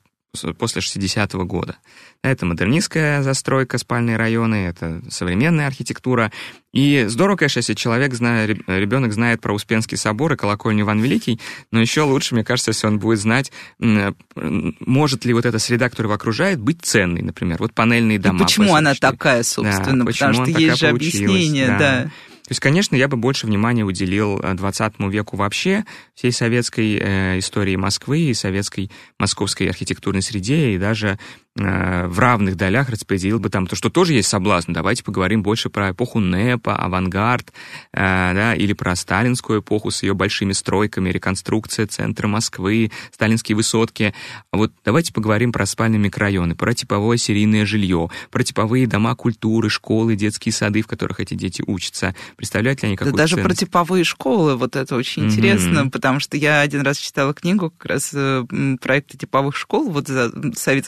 после 60-го года. Это модернистская застройка, спальные районы, это современная архитектура. И здорово, конечно, если человек, знает, ребенок знает про Успенский собор и колокольню Иван Великий, но еще лучше, мне кажется, если он будет знать, может ли вот эта среда, которая его окружает, быть ценной, например. Вот панельные дома. И почему она такая, собственно, да, потому что есть же объяснение, да. да. То есть, конечно, я бы больше внимания уделил 20 э, веку вообще, всей советской э, истории Москвы и советской московской архитектурной среде, и даже в равных долях распределил бы там, то что тоже есть соблазн. Давайте поговорим больше про эпоху НЭПа, авангард, э, да, или про сталинскую эпоху с ее большими стройками, реконструкция центра Москвы, сталинские высотки. Вот давайте поговорим про спальные микрорайоны, про типовое серийное жилье, про типовые дома культуры, школы, детские сады, в которых эти дети учатся. Представляют ли они какую-то Да даже ценность? про типовые школы, вот это очень mm-hmm. интересно, потому что я один раз читала книгу как раз э, проекта типовых школ, вот за совет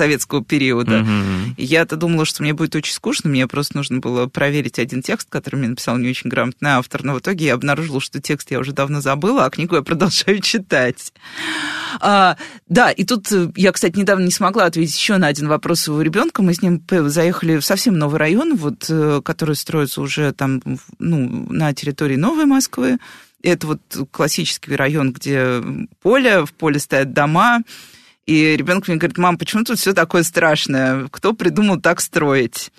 советского периода. Mm-hmm. Я-то думала, что мне будет очень скучно, мне просто нужно было проверить один текст, который мне написал не очень грамотный автор, но в итоге я обнаружила, что текст я уже давно забыла, а книгу я продолжаю читать. А, да, и тут э, я, кстати, недавно не смогла ответить еще на один вопрос своего ребенка. Мы с ним заехали в совсем новый район, вот, э, который строится уже там, ну, на территории Новой Москвы. Это вот классический район, где поле, в поле стоят дома, и ребенок мне говорит, мам, почему тут все такое страшное? Кто придумал так строить?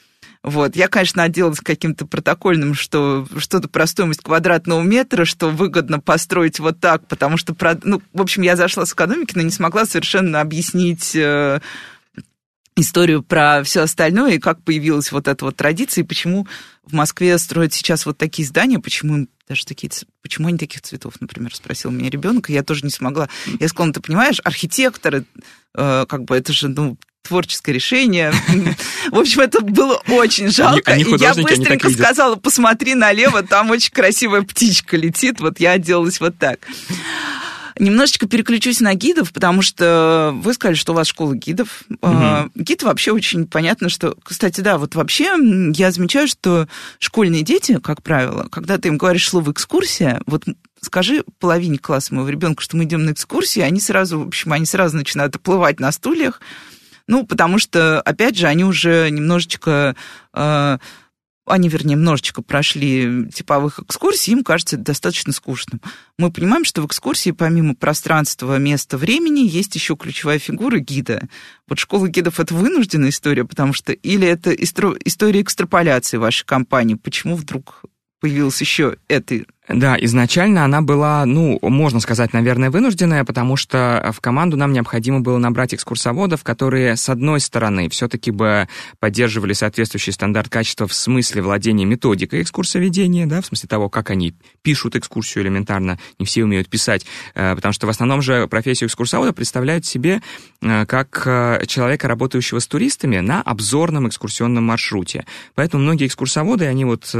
Вот. Я, конечно, отделалась каким-то протокольным, что что-то про стоимость квадратного метра, что выгодно построить вот так, потому что, ну, в общем, я зашла с экономики, но не смогла совершенно объяснить э, историю про все остальное, и как появилась вот эта вот традиция, и почему в Москве строят сейчас вот такие здания, почему даже такие, почему они таких цветов, например, спросил меня ребенок, и я тоже не смогла. Я сказала, ну, ты понимаешь, архитекторы, э, как бы это же, ну, творческое решение. В общем, это было очень жалко. Они, они я быстренько сказала, посмотри налево, там очень красивая птичка летит. Вот я отделалась вот так. Немножечко переключусь на гидов, потому что вы сказали, что у вас школа гидов. Угу. Гид вообще очень понятно, что... Кстати, да, вот вообще я замечаю, что школьные дети, как правило, когда ты им говоришь слово «экскурсия», вот скажи половине класса моего ребенка, что мы идем на экскурсии, они сразу, в общем, они сразу начинают оплывать на стульях, ну, потому что, опять же, они уже немножечко э, они, вернее, немножечко прошли типовых экскурсий, им кажется это достаточно скучным. Мы понимаем, что в экскурсии помимо пространства, места, времени есть еще ключевая фигура гида. Вот школа гидов – это вынужденная история, потому что или это история экстраполяции вашей компании, почему вдруг появилась еще эта да, изначально она была, ну, можно сказать, наверное, вынужденная, потому что в команду нам необходимо было набрать экскурсоводов, которые, с одной стороны, все-таки бы поддерживали соответствующий стандарт качества в смысле владения методикой экскурсоведения, да, в смысле того, как они пишут экскурсию элементарно, не все умеют писать, э, потому что в основном же профессию экскурсовода представляют себе э, как э, человека, работающего с туристами на обзорном экскурсионном маршруте. Поэтому многие экскурсоводы, они вот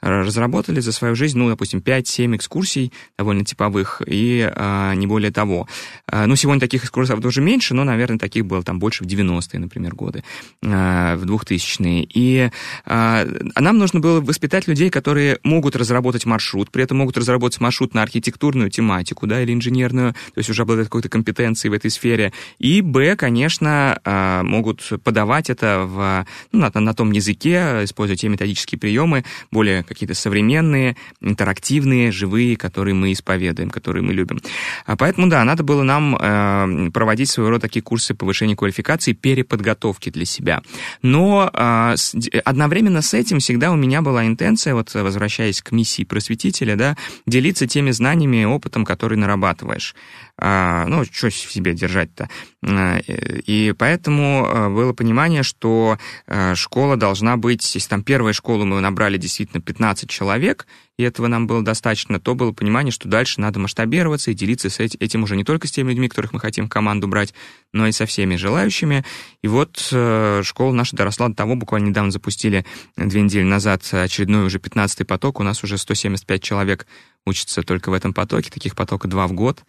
разработали за свою жизнь, ну, допустим, 5-7 экскурсий довольно типовых, и а, не более того. А, ну, сегодня таких экскурсов тоже меньше, но, наверное, таких было там больше в 90-е, например, годы, а, в 2000-е. И а, нам нужно было воспитать людей, которые могут разработать маршрут, при этом могут разработать маршрут на архитектурную тематику, да, или инженерную, то есть уже обладать какой-то компетенцией в этой сфере. И, б, конечно, а, могут подавать это в, ну, на, на том языке, используя те методические приемы, более какие-то современные, интерактивные, активные, живые, которые мы исповедуем, которые мы любим. А поэтому, да, надо было нам э, проводить своего рода такие курсы повышения квалификации, переподготовки для себя. Но э, одновременно с этим всегда у меня была интенция, вот возвращаясь к миссии просветителя, да, делиться теми знаниями и опытом, который нарабатываешь. А, ну, что в себе держать-то? А, и поэтому а, было понимание, что школа должна быть, если там первая школа мы набрали действительно 15 человек, и этого нам было достаточно, то было понимание, что дальше надо масштабироваться и делиться с этим уже не только с теми людьми, которых мы хотим в команду брать, но и со всеми желающими. И вот э, школа наша доросла до того, буквально недавно запустили две недели назад очередной уже 15-й поток, у нас уже 175 человек учатся только в этом потоке, таких потоков два в год.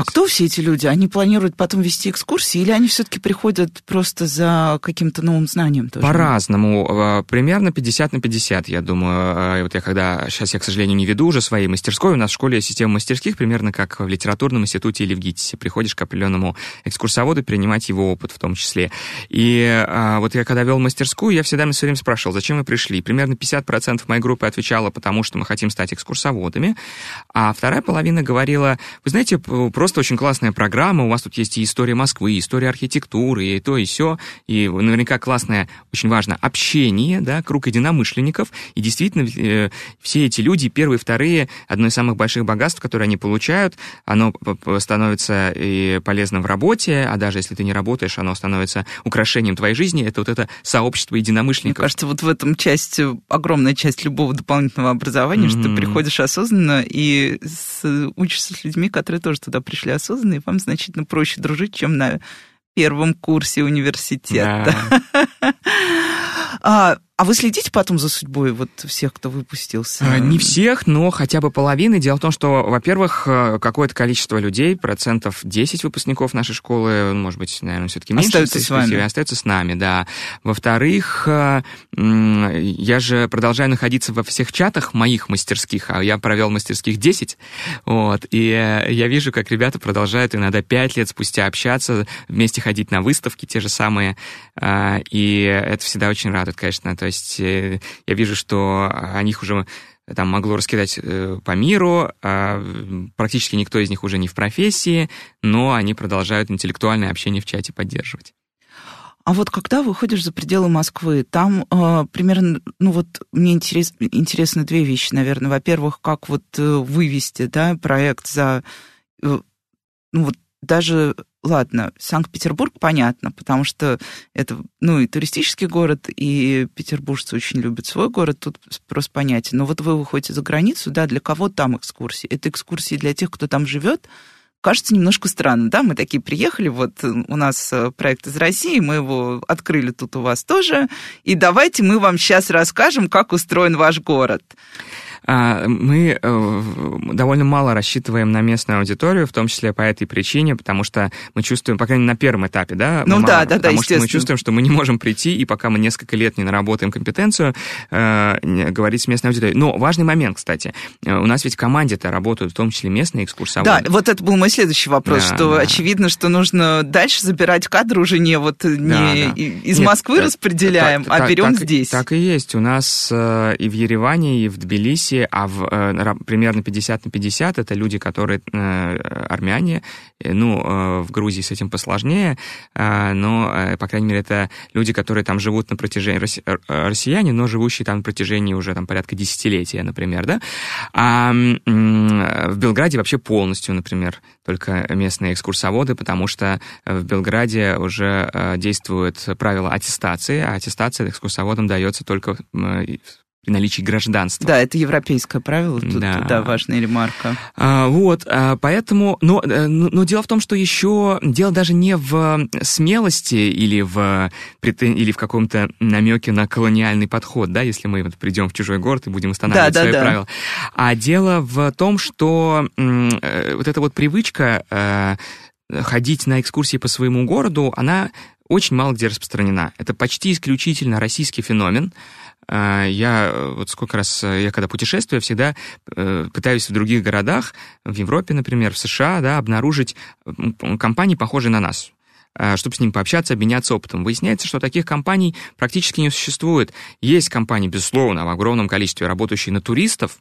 А кто все эти люди? Они планируют потом вести экскурсии или они все-таки приходят просто за каким-то новым знанием тоже? По-разному. А, примерно 50 на 50, я думаю. А, вот я когда... Сейчас я, к сожалению, не веду уже своей мастерской. У нас в школе система мастерских примерно как в литературном институте или в ГИТИСе. Приходишь к определенному экскурсоводу, принимать его опыт в том числе. И а, вот я когда вел мастерскую, я всегда все время спрашивал, зачем вы пришли? Примерно 50% моей группы отвечала, потому что мы хотим стать экскурсоводами. А вторая половина говорила, вы знаете, просто просто очень классная программа, у вас тут есть и история Москвы, и история архитектуры, и то, и все, и наверняка классное, очень важно, общение, да, круг единомышленников, и действительно э, все эти люди, первые, вторые, одно из самых больших богатств, которые они получают, оно становится и полезным в работе, а даже если ты не работаешь, оно становится украшением твоей жизни, это вот это сообщество единомышленников. Мне кажется, вот в этом часть, огромная часть любого дополнительного образования, mm-hmm. что ты приходишь осознанно и с, учишься с людьми, которые тоже туда пришли пришли осознанные, вам значительно проще дружить, чем на первом курсе университета. Да. а, вы следите потом за судьбой вот всех, кто выпустился? А, не всех, но хотя бы половины. Дело в том, что, во-первых, э, какое-то количество людей, процентов 10 выпускников нашей школы, может быть, наверное, все-таки меньше. Остаются с вами. Остаются с нами, да. Во-вторых, э, я же продолжаю находиться во всех чатах моих мастерских, а я провел мастерских 10, вот, и э, я вижу, как ребята продолжают иногда 5 лет спустя общаться, вместе ходить на выставки те же самые, и это всегда очень радует, конечно. То есть э, я вижу, что о них уже там могло раскидать э, по миру, а практически никто из них уже не в профессии, но они продолжают интеллектуальное общение в чате поддерживать. А вот когда выходишь за пределы Москвы, там э, примерно, ну вот мне интерес, интересны две вещи, наверное. Во-первых, как вот э, вывести, да, проект за, э, ну вот даже, ладно, Санкт-Петербург понятно, потому что это, ну, и туристический город, и петербуржцы очень любят свой город, тут просто понятен. Но вот вы выходите за границу, да, для кого там экскурсии? Это экскурсии для тех, кто там живет, кажется немножко странно, да, мы такие приехали, вот у нас э, проект из России, мы его открыли тут у вас тоже, и давайте мы вам сейчас расскажем, как устроен ваш город. А, мы э, довольно мало рассчитываем на местную аудиторию, в том числе по этой причине, потому что мы чувствуем, по крайней мере, на первом этапе, да, ну, мало, да, да, потому да, что мы чувствуем, что мы не можем прийти, и пока мы несколько лет не наработаем компетенцию, э, говорить с местной аудиторией. Но важный момент, кстати, э, у нас ведь в команде-то работают в том числе местные экскурсоводы. Да, вот это был мой следующий вопрос, да, что да. очевидно, что нужно дальше забирать кадры уже не вот не да, да. из Нет, Москвы распределяем, так, а берем так, здесь. Так и есть. У нас и в Ереване, и в Тбилиси, а в примерно 50 на 50 это люди, которые э, армяне, э, ну, э, в Грузии с этим посложнее, но, по крайней мере, это люди, которые там живут на протяжении, россияне, но живущие там на протяжении уже там порядка десятилетия, например, да, а в Белграде вообще полностью, например, только местные экскурсоводы, потому что в Белграде уже действует правило аттестации, а аттестация экскурсоводам дается только при наличии гражданства. Да, это европейское правило, тут, да. да, важная ремарка. А, вот, а, поэтому, но, э, но, но дело в том, что еще дело даже не в смелости или в, или в каком-то намеке на колониальный подход, да, если мы вот придем в чужой город и будем устанавливать да, свои да, правила. А дело в том, что э, вот эта вот привычка э, ходить на экскурсии по своему городу, она очень мало где распространена. Это почти исключительно российский феномен. А, я э, вот сколько раз, э, я когда путешествую, всегда э, пытаюсь в других городах, в Европе, например, в США, да, обнаружить компании, похожие на нас а, чтобы с ним пообщаться, обменяться опытом. Выясняется, что таких компаний практически не существует. Есть компании, безусловно, в огромном количестве, работающие на туристов,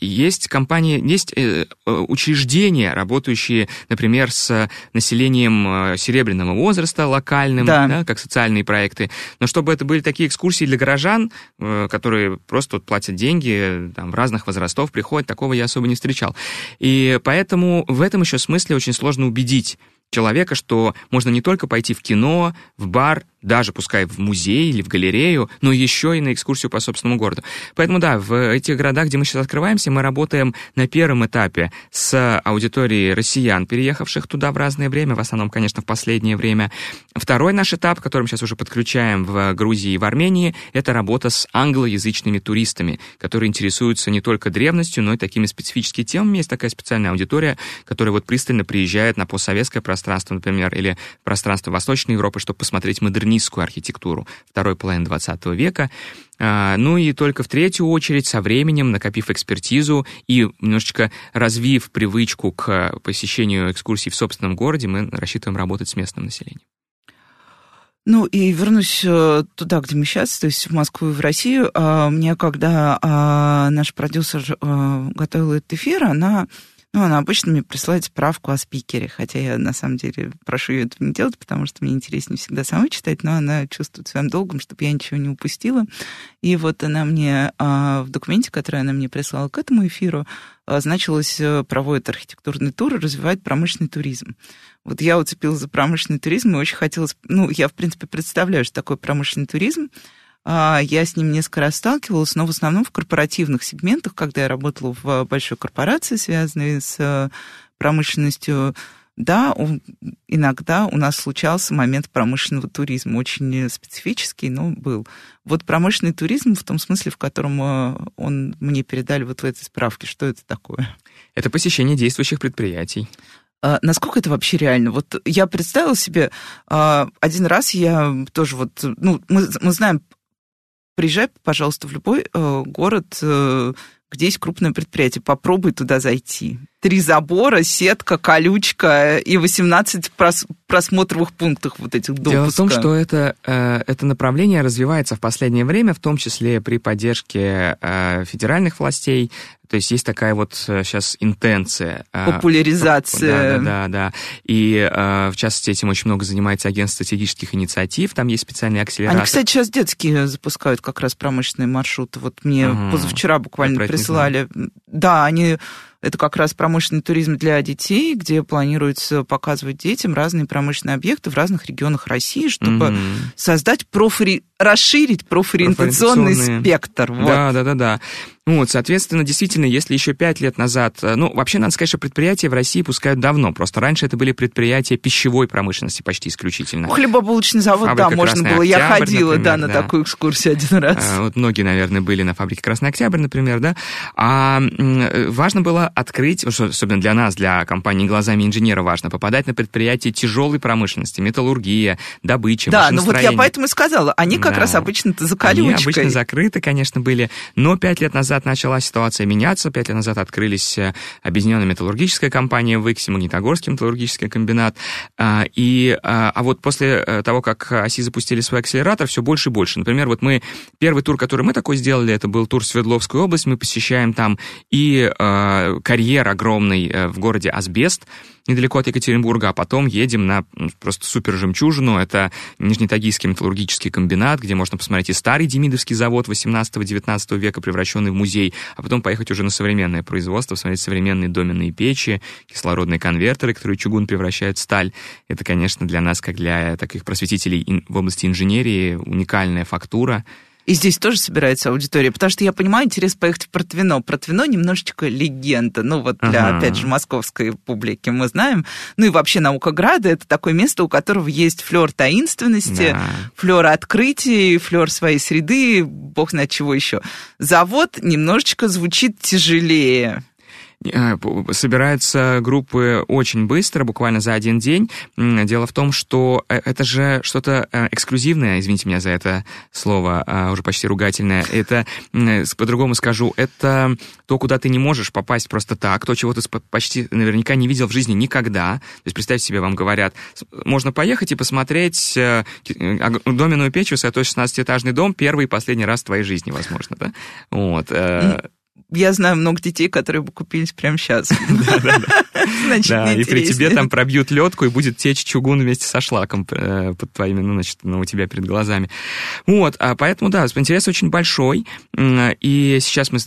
есть компании, есть э, э, учреждения, работающие, например, с населением э, серебряного возраста локальным, да. Да, как социальные проекты. Но чтобы это были такие экскурсии для горожан, которые просто платят деньги, там, в разных возрастов приходят, такого я особо не встречал. И поэтому в этом еще смысле очень сложно убедить человека, что можно не только пойти в кино, в бар, даже пускай в музей или в галерею, но еще и на экскурсию по собственному городу. Поэтому да, в этих городах, где мы сейчас открываемся, мы работаем на первом этапе с аудиторией россиян, переехавших туда в разное время, в основном, конечно, в последнее время. Второй наш этап, который мы сейчас уже подключаем в Грузии и в Армении, это работа с англоязычными туристами, которые интересуются не только древностью, но и такими специфическими темами. Есть такая специальная аудитория, которая вот пристально приезжает на постсоветское пространство, например, или пространство Восточной Европы, чтобы посмотреть модернизм модернистскую архитектуру второй половины XX века. А, ну и только в третью очередь, со временем, накопив экспертизу и немножечко развив привычку к посещению экскурсий в собственном городе, мы рассчитываем работать с местным населением. Ну и вернусь э, туда, где мы сейчас, то есть в Москву и в Россию. А, мне когда а, наш продюсер э, готовил этот эфир, она ну, она обычно мне присылает справку о спикере, хотя я на самом деле прошу ее этого не делать, потому что мне интереснее всегда самой читать, но она чувствует своим долгом, чтобы я ничего не упустила. И вот она мне а, в документе, который она мне прислала к этому эфиру, а, значилось, э, проводит архитектурный тур и развивает промышленный туризм. Вот я уцепилась за промышленный туризм и очень хотелось... Ну, я, в принципе, представляю, что такое промышленный туризм, я с ним несколько раз сталкивалась, но в основном в корпоративных сегментах, когда я работала в большой корпорации, связанной с э, промышленностью, да, иногда у нас случался момент промышленного туризма, очень специфический, но был. Вот промышленный туризм в том смысле, в котором э, он мне передали вот в этой справке, что это такое? Это посещение действующих предприятий. А, насколько это вообще реально? Вот я представила себе, а, один раз я тоже вот, ну, мы, мы знаем приезжай, пожалуйста, в любой э, город, э, где есть крупное предприятие, попробуй туда зайти. Три забора, сетка, колючка и 18 прос просмотровых пунктов вот этих допусков. Дело в том, что это, э, это направление развивается в последнее время, в том числе при поддержке э, федеральных властей, то есть есть такая вот сейчас э, интенция. Популяризация. Да, да, да. да. И, в частности, этим очень много занимается агентство стратегических инициатив, там есть специальные акселераторы. Они, кстати, сейчас детские запускают как раз промышленные маршруты. Вот мне угу. позавчера буквально прислали. Да, они это как раз промышленный туризм для детей, где планируется показывать детям разные промышленные объекты в разных регионах России, чтобы mm-hmm. создать профори... расширить профориентационный спектр. Вот. Да, да, да, да. Ну вот, соответственно, действительно, если еще пять лет назад... Э, ну, вообще, надо сказать, что предприятия в России пускают давно. Просто раньше это были предприятия пищевой промышленности почти исключительно. Хлебобулочный завод, Фабрика да, можно было. Октябрь, Я ходила, например, да, на да. такую экскурсию один раз. А, вот многие, наверное, были на фабрике Красный Октябрь, например, да. А важно было открыть, особенно для нас, для компании «Глазами инженера» важно, попадать на предприятия тяжелой промышленности, металлургия, добыча, Да, ну вот я поэтому и сказала, они как да. раз обычно-то за колючкой. Они обычно закрыты, конечно, были, но пять лет назад начала ситуация меняться, пять лет назад открылись э, объединенная металлургическая компания в Иксе, Магнитогорский металлургический комбинат, а, и, а, а вот после э, того, как ОСИ запустили свой акселератор, все больше и больше. Например, вот мы, первый тур, который мы такой сделали, это был тур в Свердловскую область, мы посещаем там и э, карьер огромный в городе Асбест, недалеко от Екатеринбурга, а потом едем на просто супер жемчужину. Это Нижнетагильский металлургический комбинат, где можно посмотреть и старый Демидовский завод 18-19 века, превращенный в музей, а потом поехать уже на современное производство, смотреть современные доменные печи, кислородные конвертеры, которые чугун превращают в сталь. Это, конечно, для нас, как для таких просветителей в области инженерии, уникальная фактура. И здесь тоже собирается аудитория, потому что я понимаю интерес поехать в Протвино. Протвино немножечко легенда, ну вот для, ага. опять же, московской публики мы знаем. Ну и вообще Наукограда — это такое место, у которого есть флер таинственности, да. флер открытий, флер своей среды, бог знает чего еще. Завод немножечко звучит тяжелее. Э, собираются группы очень быстро, буквально за один день. Дело в том, что э, это же что-то э, эксклюзивное, извините меня за это слово, а, уже почти ругательное. Это, по-другому скажу, это то, куда ты не можешь попасть просто так, то, чего ты почти наверняка не видел в жизни никогда. То есть представьте себе, вам говорят, можно поехать и посмотреть доменную печь, высотой 16-этажный дом, первый и последний раз в твоей жизни, возможно, да? Вот я знаю много детей, которые бы купились прямо сейчас. Да, и при тебе там пробьют ледку, и будет течь чугун вместе со шлаком э, под твоими, ну, значит, ну, у тебя перед глазами. Вот, а поэтому, да, интерес очень большой, и сейчас мы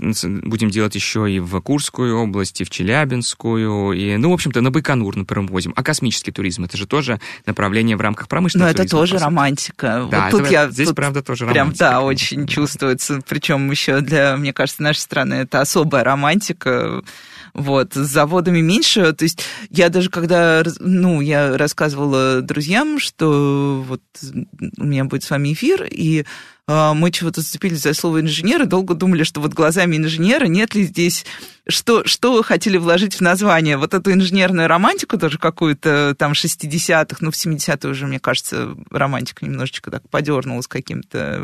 будем делать еще и в Курскую область, и в Челябинскую, и, ну, в общем-то, на Байконур, например, возим. А космический туризм, это же тоже направление в рамках промышленного Ну, это тоже романтика. Да, тут я, здесь, правда, тоже романтика. Прям, да, очень чувствуется, причем еще для, мне кажется, нашей страны это особая романтика. Вот, с заводами меньше. То есть я даже когда, ну, я рассказывала друзьям, что вот у меня будет с вами эфир, и мы чего-то зацепились за слово инженера, долго думали, что вот глазами инженера нет ли здесь, что, что вы хотели вложить в название, вот эту инженерную романтику тоже какую-то там 60-х, ну в 70-е уже, мне кажется, романтика немножечко так подернулась каким-то,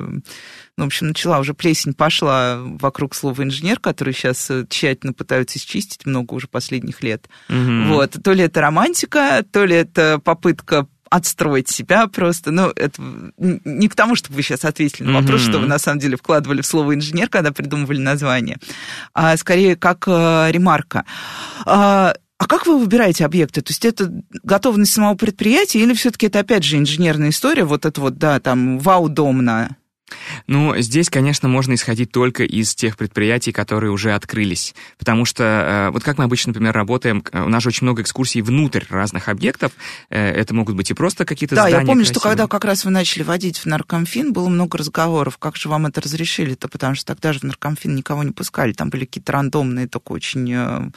ну, в общем, начала уже плесень пошла вокруг слова инженер, который сейчас э, тщательно пытаются счистить много уже последних лет. Mm-hmm. Вот, то ли это романтика, то ли это попытка отстроить себя просто. Ну, это не к тому, чтобы вы сейчас ответили на вопрос, mm-hmm. что вы на самом деле вкладывали в слово инженер, когда придумывали название, а скорее как э, ремарка. А, а как вы выбираете объекты? То есть это готовность самого предприятия или все-таки это опять же инженерная история, вот это вот, да, там, вау-домна? Ну, здесь, конечно, можно исходить только из тех предприятий, которые уже открылись. Потому что, э, вот как мы обычно, например, работаем, э, у нас же очень много экскурсий внутрь разных объектов. Э, это могут быть и просто какие-то да, здания Да, я помню, красивые. что когда как раз вы начали водить в наркомфин, было много разговоров, как же вам это разрешили-то, потому что тогда же в наркомфин никого не пускали, там были какие-то рандомные, только очень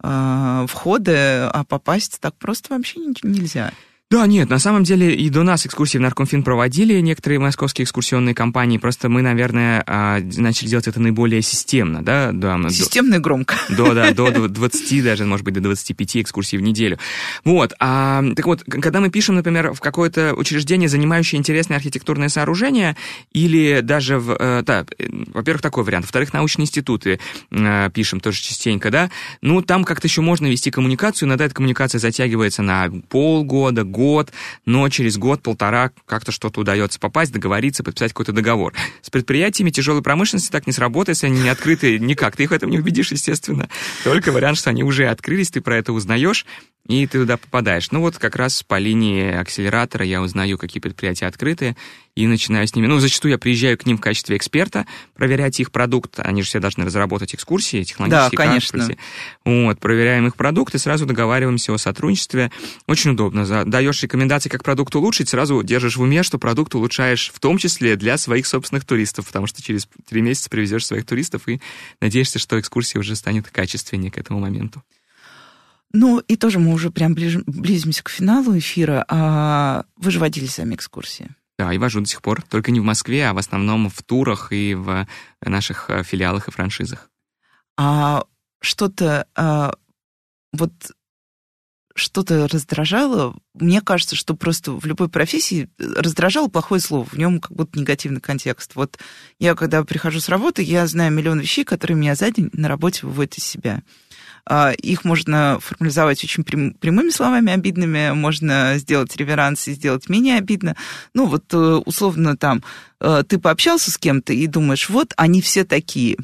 входы, а попасть так просто вообще нельзя. Да, нет, на самом деле и до нас экскурсии в Наркомфин проводили некоторые московские экскурсионные компании, просто мы, наверное, а, начали делать это наиболее системно, да? да Системно и громко. До, да, до 20, даже, может быть, до 25 экскурсий в неделю. Вот, а, так вот, когда мы пишем, например, в какое-то учреждение, занимающее интересное архитектурное сооружение, или даже в, э, да, во-первых, такой вариант, во-вторых, научные институты э, пишем тоже частенько, да, ну, там как-то еще можно вести коммуникацию, иногда эта коммуникация затягивается на полгода, год, но через год-полтора как-то что-то удается попасть, договориться, подписать какой-то договор. С предприятиями тяжелой промышленности так не сработает, если они не открыты никак. Ты их в этом не убедишь, естественно. Только вариант, что они уже открылись, ты про это узнаешь, и ты туда попадаешь. Ну вот как раз по линии акселератора я узнаю, какие предприятия открыты, и начинаю с ними. Ну, зачастую я приезжаю к ним в качестве эксперта, проверять их продукт. Они же все должны разработать экскурсии, технологические да, конечно. Экскурсии. Вот, проверяем их продукт и сразу договариваемся о сотрудничестве. Очень удобно. Даешь рекомендации, как продукт улучшить, сразу держишь в уме, что продукт улучшаешь в том числе для своих собственных туристов, потому что через три месяца привезешь своих туристов и надеешься, что экскурсия уже станет качественнее к этому моменту. Ну, и тоже мы уже прям ближ, близимся к финалу эфира. А вы же водили сами экскурсии. Да, и вожу до сих пор. Только не в Москве, а в основном в турах и в наших э, филиалах и франшизах. А что-то а, вот что-то раздражало. Мне кажется, что просто в любой профессии раздражало плохое слово, в нем как будто негативный контекст. Вот я, когда прихожу с работы, я знаю миллион вещей, которые меня за день на работе выводят из себя. А, их можно формализовать очень прямыми словами обидными, можно сделать реверанс и сделать менее обидно. Ну, вот э, условно там э, ты пообщался с кем-то и думаешь, вот они все такие.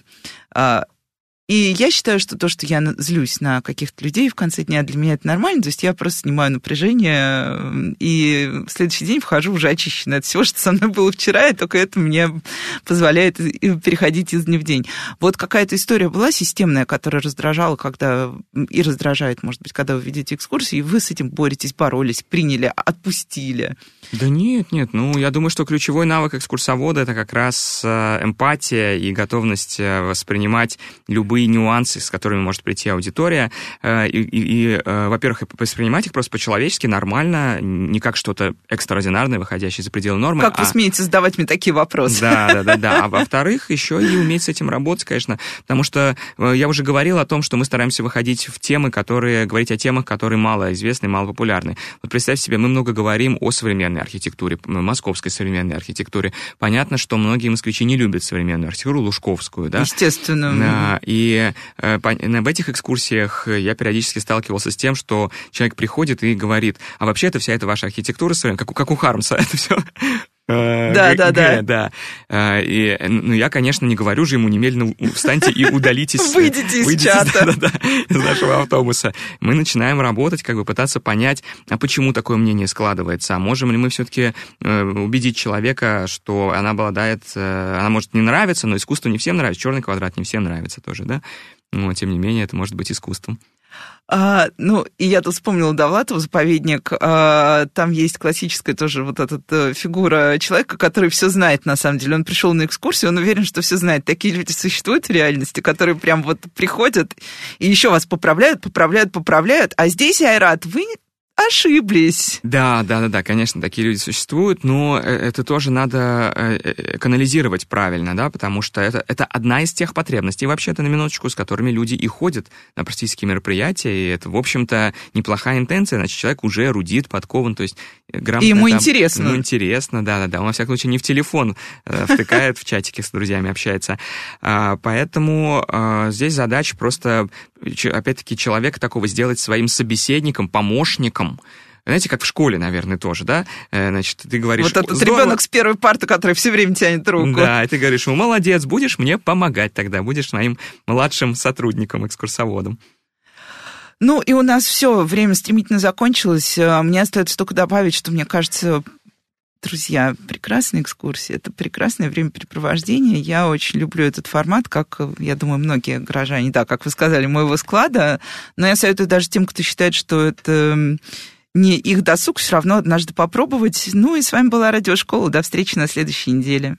И я считаю, что то, что я злюсь на каких-то людей в конце дня, для меня это нормально. То есть я просто снимаю напряжение, и в следующий день вхожу уже очищенная от всего, что со мной было вчера, и только это мне позволяет переходить из дня в день. Вот какая-то история была системная, которая раздражала, когда и раздражает, может быть, когда вы видите экскурсии, и вы с этим боретесь, боролись, приняли, отпустили. Да нет, нет. Ну, я думаю, что ключевой навык экскурсовода — это как раз э, эмпатия и готовность э, воспринимать любые нюансы, с которыми может прийти аудитория. Э, и, и, и во-первых, воспринимать их просто по-человечески, нормально, не как что-то экстраординарное, выходящее за пределы нормы. Как а... вы смеете задавать мне такие вопросы? Да, да, да, да. А во-вторых, еще и уметь с этим работать, конечно, потому что я уже говорил о том, что мы стараемся выходить в темы, которые, говорить о темах, которые мало известны, мало популярны. Вот представьте себе, мы много говорим о современной архитектуре, московской современной архитектуре. Понятно, что многие москвичи не любят современную архитектуру, лужковскую, да? Естественно. Да, и э, в этих экскурсиях я периодически сталкивался с тем, что человек приходит и говорит, а вообще это вся эта ваша архитектура, как у Хармса, это все Э, да, да, да. Да. Э, и, ну, я, конечно, не говорю же ему немедленно встаньте и удалитесь. Выйдите из чата. Да, да, из нашего автобуса. Мы начинаем работать, как бы пытаться понять, а почему такое мнение складывается, а можем ли мы все-таки э, убедить человека, что она обладает, она может не нравиться, но искусство не всем нравится, черный квадрат не всем нравится тоже, да? Но, тем не менее, это может быть искусством. А, ну, и я тут вспомнила Довлатова, заповедник. А, там есть классическая тоже вот эта э, фигура человека, который все знает на самом деле. Он пришел на экскурсию, он уверен, что все знает. Такие люди существуют в реальности, которые прям вот приходят и еще вас поправляют, поправляют, поправляют. А здесь, Айрат, вы ошиблись. Да, да, да, да, конечно, такие люди существуют, но э, это тоже надо э, э, канализировать правильно, да, потому что это, это одна из тех потребностей, вообще-то, на минуточку, с которыми люди и ходят на практические мероприятия, и это, в общем-то, неплохая интенция, значит, человек уже эрудит, подкован, то есть грамотно... Ему там, интересно. Ему интересно, да-да-да, он, во всяком случае, не в телефон втыкает в чатике с друзьями, общается. А, поэтому здесь задача просто, опять-таки, человека такого сделать своим собеседником, помощником, знаете, как в школе, наверное, тоже, да? Э, значит, ты говоришь... Вот этот здорово. ребенок с первой парты, который все время тянет руку. Да, и ты говоришь ему, молодец, будешь мне помогать тогда, будешь моим младшим сотрудником, экскурсоводом. Ну, и у нас все, время стремительно закончилось. Э, мне остается только добавить, что, мне кажется, Друзья, прекрасная экскурсия, это прекрасное времяпрепровождение. Я очень люблю этот формат, как, я думаю, многие горожане, да, как вы сказали, моего склада. Но я советую даже тем, кто считает, что это не их досуг, все равно однажды попробовать. Ну и с вами была Радиошкола. До встречи на следующей неделе.